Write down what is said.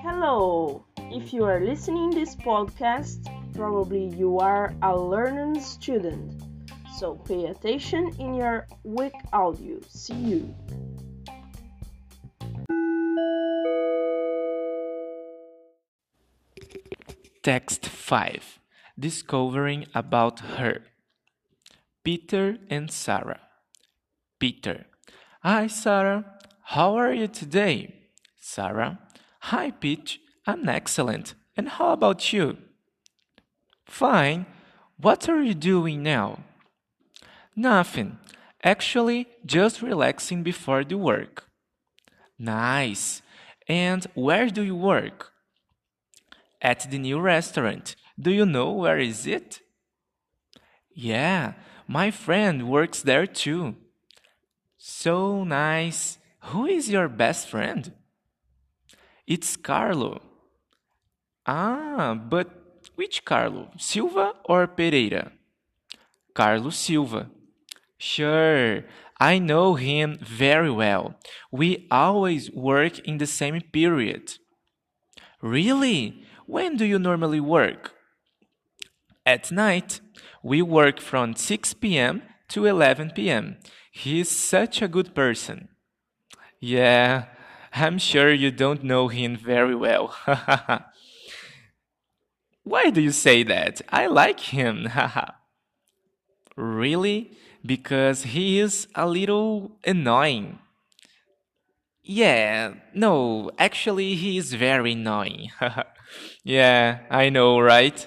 Hello! If you are listening this podcast, probably you are a learning student. So pay attention in your week audio. See you. Text 5 Discovering about her. Peter and Sarah. Peter. Hi, Sarah. How are you today? Sarah. Hi, Pete. I'm excellent. And how about you? Fine. What are you doing now? Nothing. Actually, just relaxing before the work. Nice. And where do you work? At the new restaurant. Do you know where is it? Yeah, my friend works there too. So nice. Who is your best friend? It's Carlo. Ah, but which Carlo? Silva or Pereira? Carlo Silva. Sure, I know him very well. We always work in the same period. Really? When do you normally work? At night. We work from 6 p.m. to 11 p.m. He is such a good person. Yeah, I'm sure you don't know him very well. Why do you say that? I like him. really? Because he is a little annoying. Yeah, no, actually, he is very annoying. yeah, I know, right?